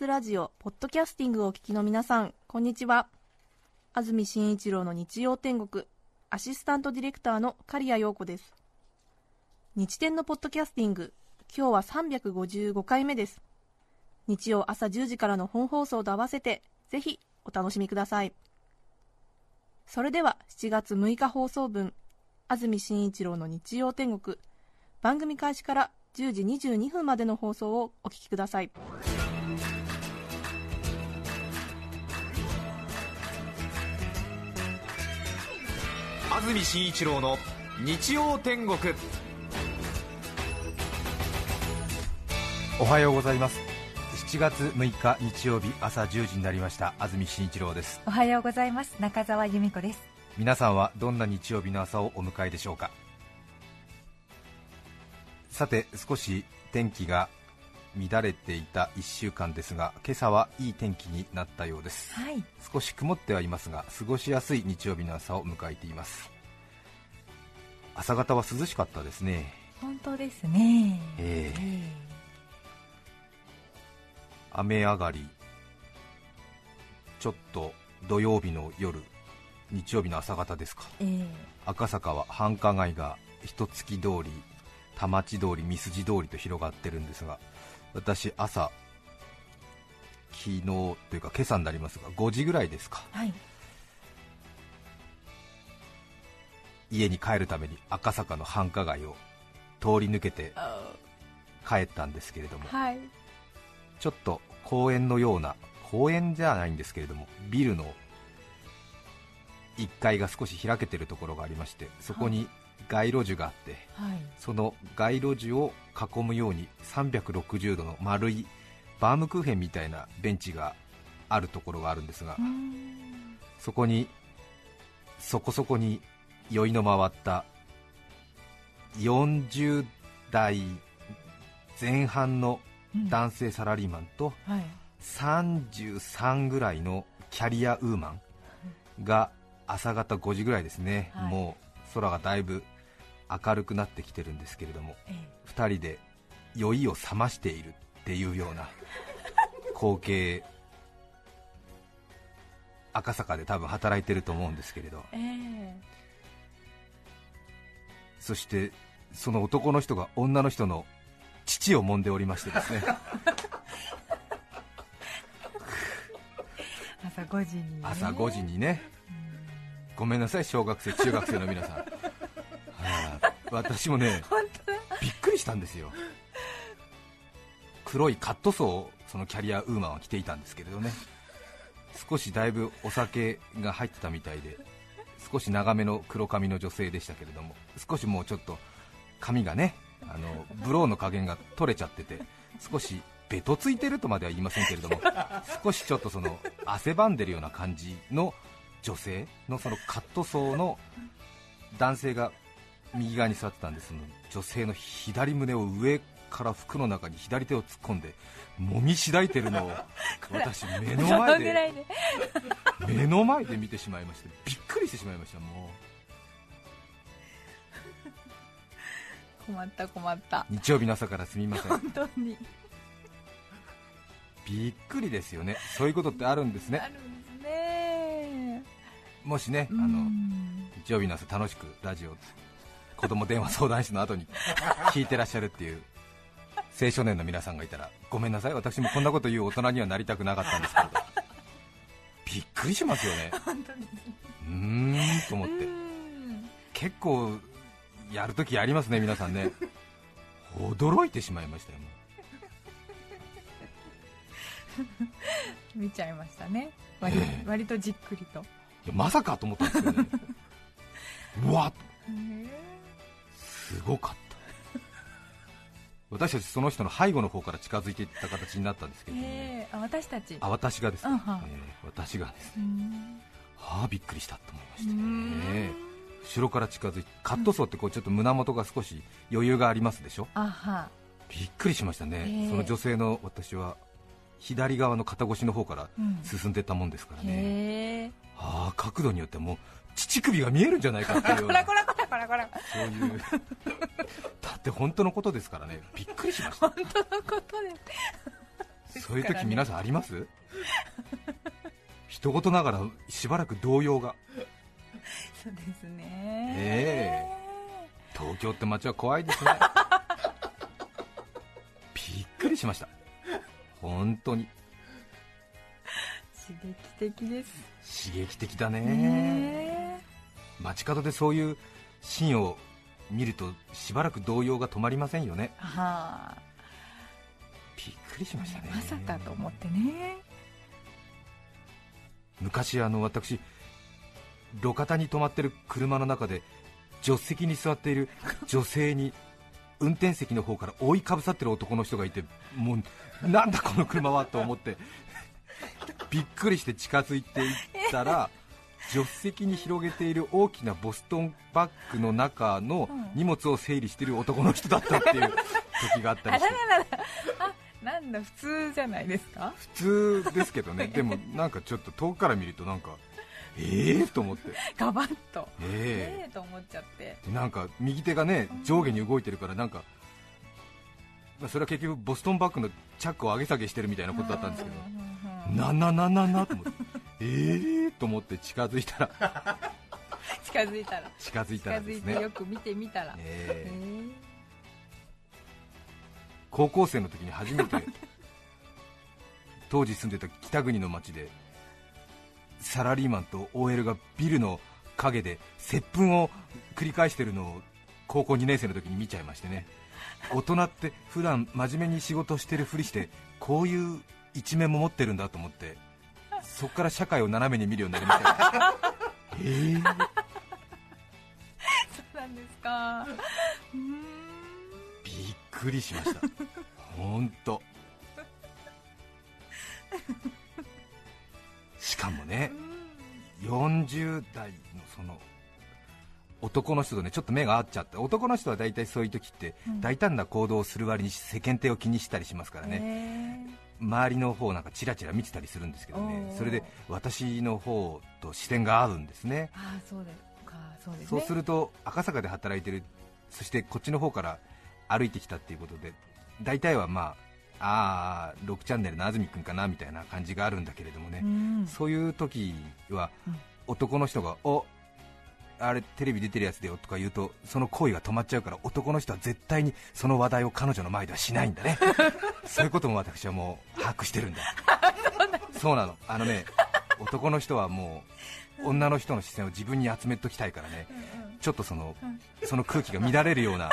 スラジオポッドキャスティングをお聞きの皆さんこんにちは。安住紳一郎の日曜天国アシスタントディレクターの刈谷陽子です。日天のポッドキャスティング今日は355回目です。日曜朝10時からの本放送と合わせてぜひお楽しみください。それでは7月6日放送分安住紳一郎の日曜天国番組開始から10時22分までの放送をお聞きください。安住紳一郎の日曜天国。おはようございます。7月6日日曜日朝10時になりました。安住紳一郎です。おはようございます。中澤由美子です。皆さんはどんな日曜日の朝をお迎えでしょうか。さて少し天気が乱れていた1週間ですが今朝はいい天気になったようです、はい。少し曇ってはいますが過ごしやすい日曜日の朝を迎えています。朝方は涼しかったですね。本当ですね。え。ええ。雨上がりちょっと土曜日の夜日曜日の朝方ですか。ええ。赤坂は繁華街が一月通り田町通り三筋通りと広がってるんですが私朝昨日というか今朝になりますが5時ぐらいですか。はい。家に帰るために赤坂の繁華街を通り抜けて帰ったんですけれどもはい。ちょっと公園のような公園じゃないんですけれどもビルの1階が少し開けてるところがありましてそこに街路樹があってはい。その街路樹を囲むように360度の丸いバームクーヘンみたいなベンチがあるところがあるんですがそこにそこそこに酔いの回った40代前半の男性サラリーマンとはい。33ぐらいのキャリアウーマンが朝方5時ぐらいですね、はい。もう空がだいぶ明るくなってきてるんですけれどもえ2人で酔いを覚ましているっていうような 光景赤坂で多分働いてると思うんですけれど。ええ。そしてその男の人が女の人の父を揉んでおりましてですね。え 朝5時に、ね、朝5時にね。ごめんなさい小学生中学生の皆さん、はあ私もね 本当だ。びっくりしたんですよ。黒いカットソーをそのキャリアウーマンは着ていたんですけれどね。少しだいぶお酒が入ってたみたいで少し長めの黒髪の女性でしたけれども少しもうちょっと髪がねあのブローの加減が取れちゃってて少しベトついてるとまでは言いませんけれども少しちょっとその汗ばんでるような感じの女性のそのカットソーの男性が右側に座ってたんですその女性の左胸を上から服の中に左手を突っ込んで揉みしだいてるのを 私目の前で 目の前で見てしまいましてびっくりしてしまいましたも困った困った。う日曜日の朝からすみません。本当に。びっくりですよね。そういうことってあるんですね。あるんですね。もしねあうのん。日曜日の朝楽しくラジオ子供電話相談室の後に聞いてらっしゃるっていう青少年の皆さんがいたらごめんなさい私もこんなこと言う大人にはなりたくなかったんですけれど。びっくりしますよね。うーんと思って。うん結構やるときやりますね皆さんね。驚いてしまいましたよも見ちゃいましたね。割,、ええ。割とじっくりと。ういやまさかと思ったんですけどね。うわすごかった。私たちその人の背後の方から近づいていった形になったんですけどね、ええあ私たち。あ私がですね、えー私がですね。うん。はあびっくりしたと思いましたうねん。後ろから近づいてカットソーってこうちょっと胸元が少し余裕がありますでしょ？あは。びっくりしましたね、ええその女性の私は左側の肩越しの方からうん。進んでったもんですからね、へえああ角度によってはもう乳首が見えるんじゃないかっていう こらこらこら。こらこらそういうだって本当のことですからね。びっくりしました。本当のことで。そういう時皆さんあります？一言ながらしばらく動揺が。そうですね。え東京って街は怖いですね。びっくりしました。本当に。刺激的です。刺激的だね。ね街角でそういうシーンを見るとしばらく動揺が止まりませんよね。は。あびっくりしましたね。まさかと思ってね。昔あの私路肩に止まってる車の中で助手席に座っている女性に運転席の方から覆いかぶさってる男の人がいてもうなんだこの車はと思ってびっくりして近づいていったら助手席に広げている大きなボストンバッグの中の荷物を整理している男の人だったっていう時があったりして。なんだ普通じゃないですか？普通ですけどね。でもなんかちょっと遠くから見るとなんかええー、と思って。ガバッと。ええ。ええと思っちゃって。でなんか右手がね上下に動いてるからなんか、まあ、それは結局ボストンバッグのチャックを上げ下げしてるみたいなことだったんですけど。なななななと思って。ええー、と思って近づいたら。近づいたら。近づいたらですね。てよく見てみたら。ええ。ーー高校生の時に初めて当時住んでた北国の町でサラリーマンと OL がビルの陰で接吻を繰り返してるのを高校2年生の時に見ちゃいましてね。大人って普段真面目に仕事してるふりしてこういう一面も持ってるんだと思ってそこから社会を斜めに見るようになりましたえー、そうなんですか。びっくりしました。本当。しかもね40代のその男の人とねちょっと目が合っちゃって男の人は大体そういう時ってうん。大胆な行動をする割に世間体を気にしたりしますからね、ね周りの方なんかチラチラ見てたりするんですけどね。それで私の方と視点が合うんですね。ああそうそうですね。そうすると赤坂で働いてるそしてこっちの方から歩いてきたっていうことで大体はまああー6チャンネルの安住君かなみたいな感じがあるんだけれどもね、うん。そういう時はうん。男の人がおあれテレビ出てるやつだよとか言うとその行為が止まっちゃうから男の人は絶対にその話題を彼女の前ではしないんだね。そういうことも私はもう把握してるんだ。そうなの。あのね男の人はもう女の人の視線を自分に集めときたいからねちょっとそのその空気が乱れるような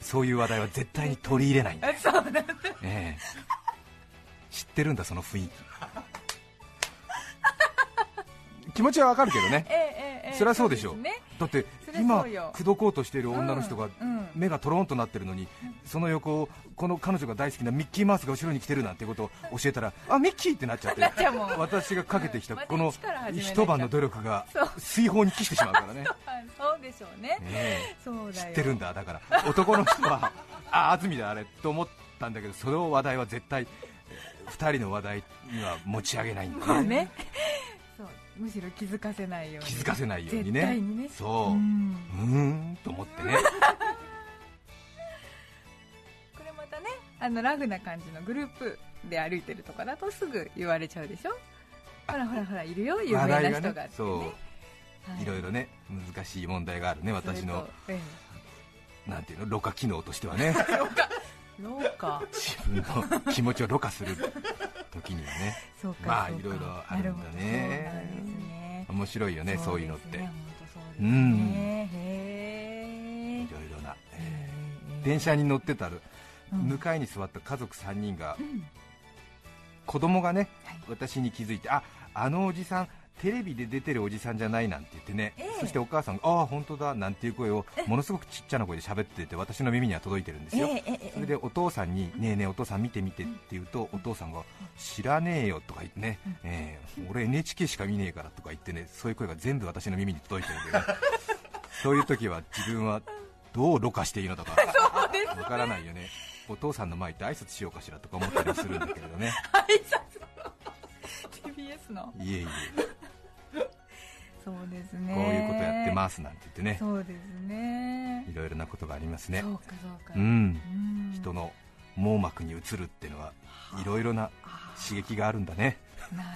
そういう話題は絶対に取り入れないんだ、あ そうなんだ。ええ。知ってるんだその雰囲気。気持ちはわかるけどね。ええそりゃそうでしょですね。だって今口説こうとしている女の人がうんうん。目がトロンとなってるのにその横をこの彼女が大好きなミッキーマウスが後ろに来てるなんてことを教えたらあミッキーってなっちゃって 私がかけてきた この一晩の努力が水泡に帰してしまうからね。あ そうでしょうね。知ってるんだだから。男の人はあ安住だあれと思ったんだけどその話題は絶対2人の話題には持ち上げないんだまあね。そうむしろ気づかせないように。気づかせないようにね。絶対にね。そう。う、んうーんと思ってね。これまたねあのラフな感じのグループで歩いてるとかだとすぐ言われちゃうでしょ？ほらほらほらいるよ有名な人がってね。そう、はい。ろいろね難しい問題があるね私のそれとえなんていうの？ろ過機能としてはね。えそうか自分の気持ちをろ過する時にはね。まあいろいろあるんだね。ね。面白いよねそういうのって、ね。うん。いろいろな、ええー。電車に乗ってたら、うん。向かいに座った家族3人が、うん。子供がね、はい。私に気づいてああのおじさんテレビで出てるおじさんじゃないなんて言ってね、ええ。そしてお母さんがああ本当だなんていう声をものすごくちっちゃな声で喋ってて私の耳には届いてるんですよ、ええええそれでお父さんに、ねえねえお父さん見て見てって言うと、お父さんが知らねえよとか言ってね、ええ俺 NHK しか見ねえからとか言ってね、そういう声が全部私の耳に届いてるんでね、そういう時は自分はどうろ過していいのとか わからないよね、お父さんの前って挨拶しようかしらとか思ったりするんだけれどね、挨拶。TBS の。いえいえ、そうですね。こういうことやってますなんて言ってね、そうですね。いろいろなことがありますね。そ、うかそうか。うん、うん。人の網膜に映るっていうのはいろいろな刺激があるんだね。なる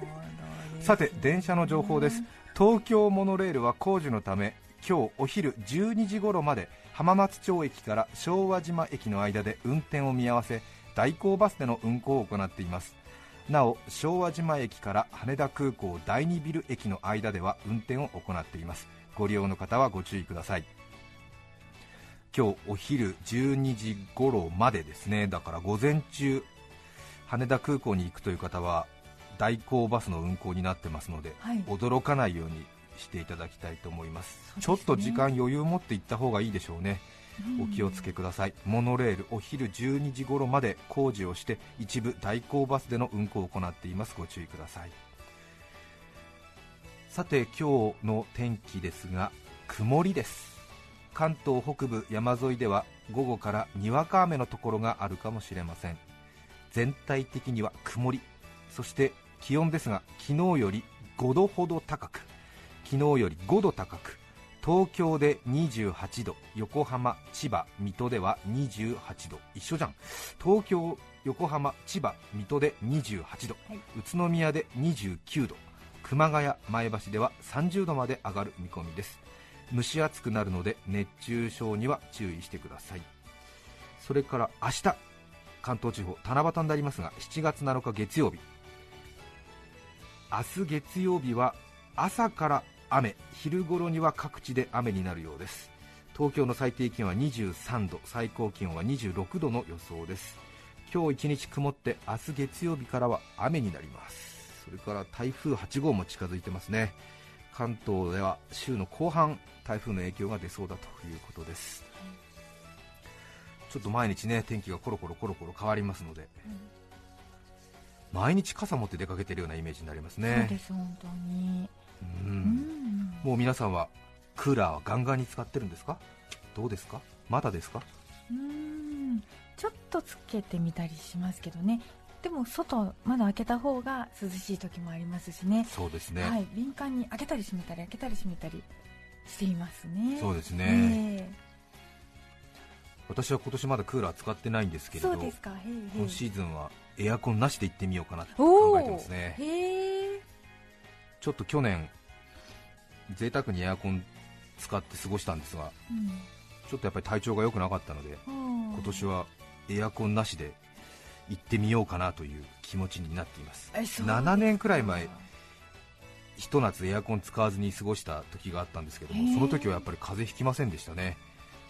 ほどね。さて電車の情報です。東京モノレールは工事のため今日お昼12時頃まで浜松町駅から昭和島駅の間で運転を見合わせ代行バスでの運行を行っていますなお昭和島駅から羽田空港第2ビル駅の間では運転を行っています。ご利用の方はご注意ください。今日お昼12時頃までですね。だから午前中羽田空港に行くという方は代行バスの運行になってますので、はい。驚かないようにしていただきたいと思いますね。ちょっと時間余裕を持って行った方がいいでしょうね、お気をつけください。モノレールお昼12時頃まで工事をして一部代行バスでの運行を行っています。ご注意ください。さて今日の天気ですが曇りです。関東北部山沿いでは午後からにわか雨のところがあるかもしれません。全体的には曇り。そして気温ですが昨日より5度ほど高く昨日より5度高く東京で28度横浜、千葉、水戸では28度。一緒じゃん。東京、横浜、千葉、水戸で28度、はい。宇都宮で29度。熊谷、前橋では30度まで上がる見込みです。蒸し暑くなるので熱中症には注意してください。それから明日関東地方七夕になりますが7月7日月曜日。明日月曜日は朝から雨昼頃には各地で雨になるようです。東京の最低気温は23度最高気温は26度の予想です。今日一日曇って明日月曜日からは雨になります。それから台風8号も近づいてますね。関東では週の後半台風の影響が出そうだということです。ちょっと毎日ね天気がコロコロコロコロ変わりますので、毎日傘持って出かけてるようなイメージになりますそうねです本当にううん。んもう皆さんはクーラーはガンガンに使ってるんですか？どうですか？まだですか？うん。ちょっとつけてみたりしますけどね。でも外窓開けた方が涼しい時もありますしね。そうですね、はい。敏感に開けたり閉めたり開けたり閉めたりしていますね。そうですね、え私は今年まだクーラー使ってないんですけれど今シーズンはエアコンなしで行ってみようかなと考えてますねちょっと去年贅沢にエアコン使って過ごしたんですがちょっとやっぱり体調が良くなかったのでうん。今年はエアコンなしで行ってみようかなという気持ちになっています。えそうですか。7年くらい前ひと夏エアコン使わずに過ごした時があったんですけどもその時はやっぱり風邪ひきませんでしたね。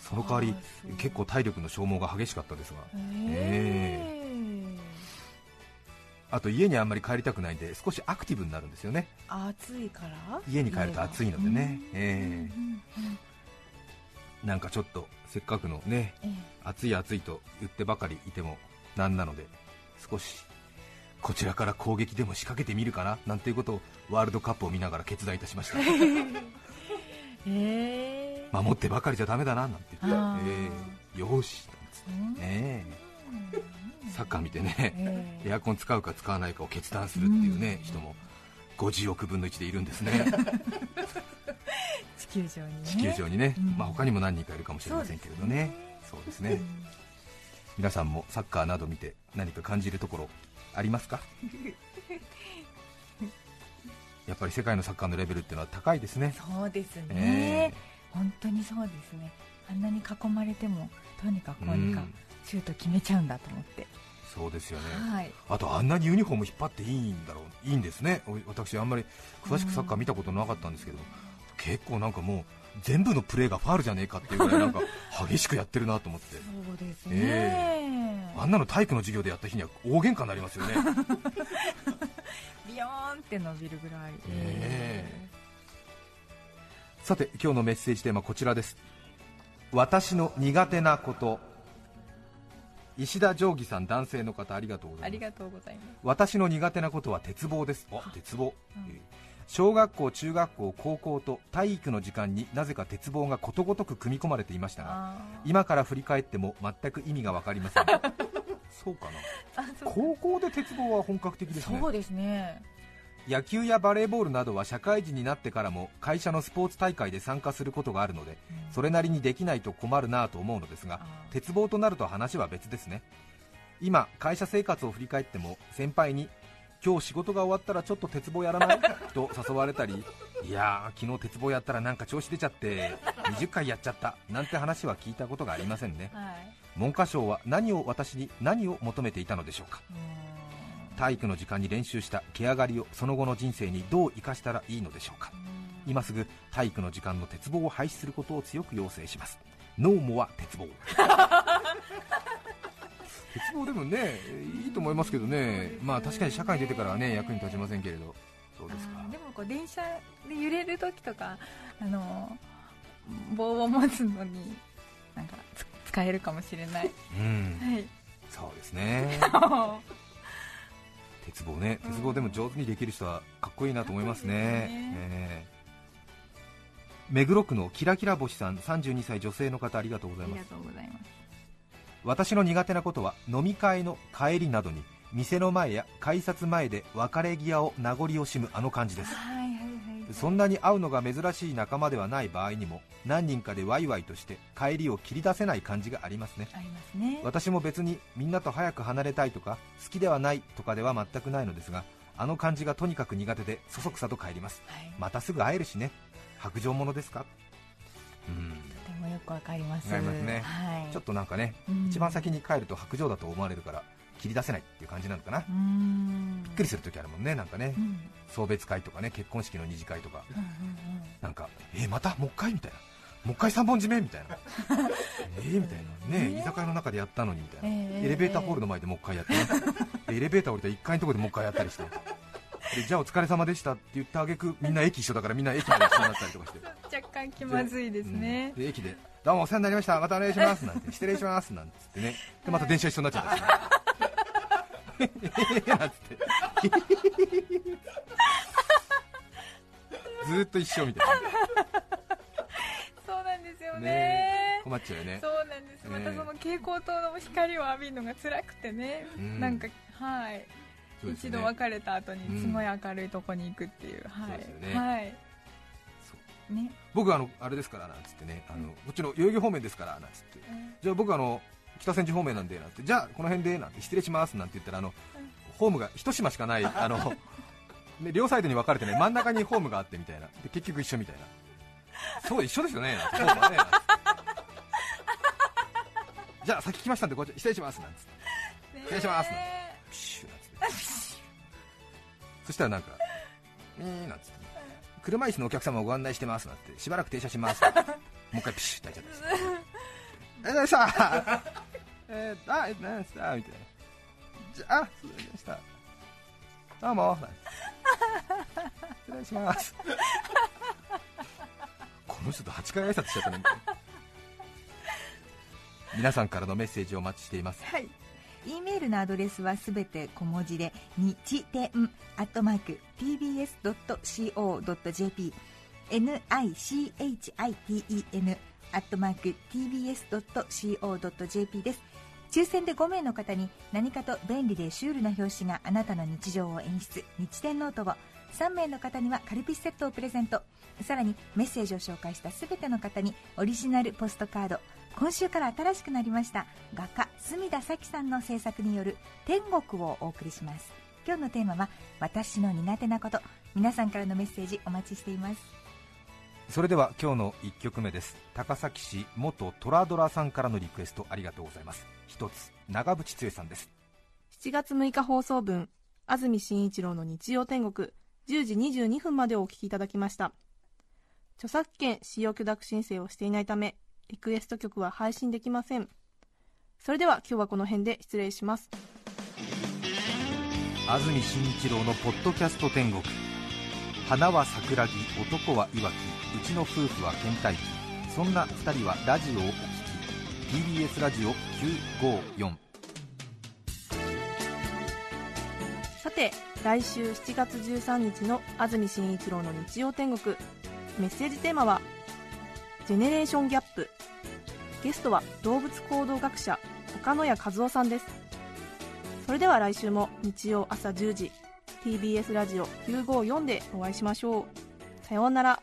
その代わり結構体力の消耗が激しかったですが。へえあと家にあんまり帰りたくないんで少しアクティブになるんですよね。暑いから？家に帰ると暑いのでね。うんえなんかちょっとせっかくのねええ。暑い暑いと言ってばかりいてもなんなので少しこちらから攻撃でも仕掛けてみるかななんていうことをワールドカップを見ながら決断いたしました。へえ。守ってばかりじゃダメだななんて言って。あ、ええ。よーし。なんつって。えサッカー見てねええ。エアコン使うか使わないかを決断するっていうね、うん。人も50億分の1でいるんですね。地球上にね。地球上にね、うん。まあ、他にも何人かいるかもしれませんけれどね。そうですね。皆さんもサッカーなど見て何か感じるところありますか？やっぱり世界のサッカーのレベルっていうのは高いですね。そうですね、え。本当にそうですねあんなに囲まれてもとにかくえこうにかうん。シュート決めちゃうんだと思って、そうですよね。はい。あとあんなにユニフォーム引っ張っていいんだろう。いいんですね。お私あんまり詳しくサッカー見たことなかったんですけど、結構なんかもう全部のプレーがファールじゃねえかっていうぐらいなんか 激しくやってるなと思って。そうですね、えあんなの体育の授業でやった日には大喧嘩になりますよね。ビヨーンって伸びるぐらい、え。さて今日のメッセージテーマこちらです私の苦手なこと。石田定規さん男性の方ありがとうございます。ありがとうございます。私の苦手なことは鉄棒です。あ鉄棒、えー小学校中学校高校と体育の時間になぜか鉄棒がことごとく組み込まれていましたがあ今から振り返っても全く意味が分かりません。そうかな。高校で鉄棒は本格的ですね。そうですね野球やバレーボールなどは社会人になってからも会社のスポーツ大会で参加することがあるのでそれなりにできないと困るなと思うのですが鉄棒となると話は別ですね。今会社生活を振り返っても先輩に今日仕事が終わったらちょっと鉄棒やらない？と誘われたり いやー昨日鉄棒やったらなんか調子出ちゃって20回やっちゃったなんて話は聞いたことがありませんね。はい。文科省は何を私に何を求めていたのでしょうか？う体育の時間に練習した毛上がりをその後の人生にどう生かしたらいいのでしょうか。ん今すぐ体育の時間の鉄棒を廃止することを強く要請します。ノーモア鉄棒。鉄棒でもねいいと思いますけどね。まあ確かに社会に出てからはね役に立ちませんけれど。そうですか。でもこう電車で揺れる時とかあの棒を持つのになんかつ使えるかもしれない。うん。はい。そうですね 鉄棒ね。鉄棒でも上手にできる人はかっこいいなと思いますね。ね。ね目黒区のキラキラ星さん32歳女性の方ありがとうございます。私の苦手なことは飲み会の帰りなどに店の前や改札前で別れ際を名残惜しむあの感じです。はいそんなに会うのが珍しい仲間ではない場合にも何人かでワイワイとして帰りを切り出せない感じがありますね。ありますね。私も別にみんなと早く離れたいとか好きではないとかでは全くないのですがあの感じがとにかく苦手でそそくさと帰ります。はい。またすぐ会えるしね。白状者ですか？うん。とてもよくわかります。わかりますね。はい。ちょっとなんかね、うん。一番先に帰ると白状だと思われるから切り出せないっていう感じなのかな、うーん。びっくりするときあるもんねなんかね。うん。送別会とかね結婚式の二次会とか。うんうんなんかえーまたもう一回みたいな。もう一回三本締めみたいな。えーみたいな。ねね居酒屋の中でやったのにみたいな、ええエレベーターホールの前でもう一回やってね、でエレベーター降りたら1階のところでもう一回やったりして。でじゃあお疲れ様でしたって言ってあげくみんな駅一緒だからみんな駅まで一緒になったりとかして。うん若干気まずいですね。うん。で駅でどうもお世話になりました。またお願いします。なんて。失礼します。なんつってね。でまた電車一緒になっちゃったりしてなんつって ずーっと一緒みたいそうなんですよなねね困っちゃうよね。そうなんです、またその蛍光灯の光を浴びるのが辛くてね、うん。なんかはい、ね。度別れた後にうんすごい明るいとこに行くっていう、はい。そうですよね。はい。そう。ね。僕あのあれですからなんつってね。あのこっちの代々木方面ですからなんつって。じゃあ僕あの北千住方面なんでなんてじゃあこの辺でなんて失礼しますなんて言ったらあのホームが一島しかない あの、ね、両サイドに分かれてね真ん中にホームがあってみたいな。で結局一緒みたいな。そう一緒ですよねなんて。ホームはね じゃあ先来ましたんでこっち失礼しますなんつって。失礼しますねプシュなんつって。そしたらなんか「えー」なんつって。車椅子のお客様をご案内してますなんて。しばらく停車しますもう一回ピシュッて開いちゃったりしてありがとうございましたえー、あ、え、なんですか？みたいな。じゃあ、そうでした。どうも。失礼します。この人と8回挨拶しちゃったね。皆さんからのメッセージをお待ちしています。はい E メールのアドレスはすべて小文字で日天アットマーク tbs.co.jp nichiten アットマーク tbs.co.jp です抽選で5名の方に何かと便利でシュールな表紙があなたの日常を演出。日天ノートを。3名の方にはカルピスセットをプレゼント。さらにメッセージを紹介した全ての方にオリジナルポストカード。今週から新しくなりました。画家隅田咲さんの制作による。天国をお送りします。今日のテーマは私の苦手なこと。皆さんからのメッセージお待ちしています。それでは今日の1曲目です。高崎市元トラドラさんからのリクエストありがとうございます。一つ、長渕剛さんです。7月6日放送分安住紳一郎の日曜天国10時22分までお聞きいただきました著作権使用許諾申請をしていないためリクエスト曲は配信できませんそれでは今日はこの辺で失礼します安住紳一郎のポッドキャスト天国花は桜木男はいわきうちの夫婦は倦怠期そんな2人はラジオをお聞き。TBS ラジオ954さて来週7月13日の安住紳一郎の日曜天国。メッセージテーマは「ジェネレーションギャップ」ゲストは動物行動学者岡野谷和夫さんです。それでは来週も日曜朝10時 TBS ラジオ954でお会いしましょう。さようなら。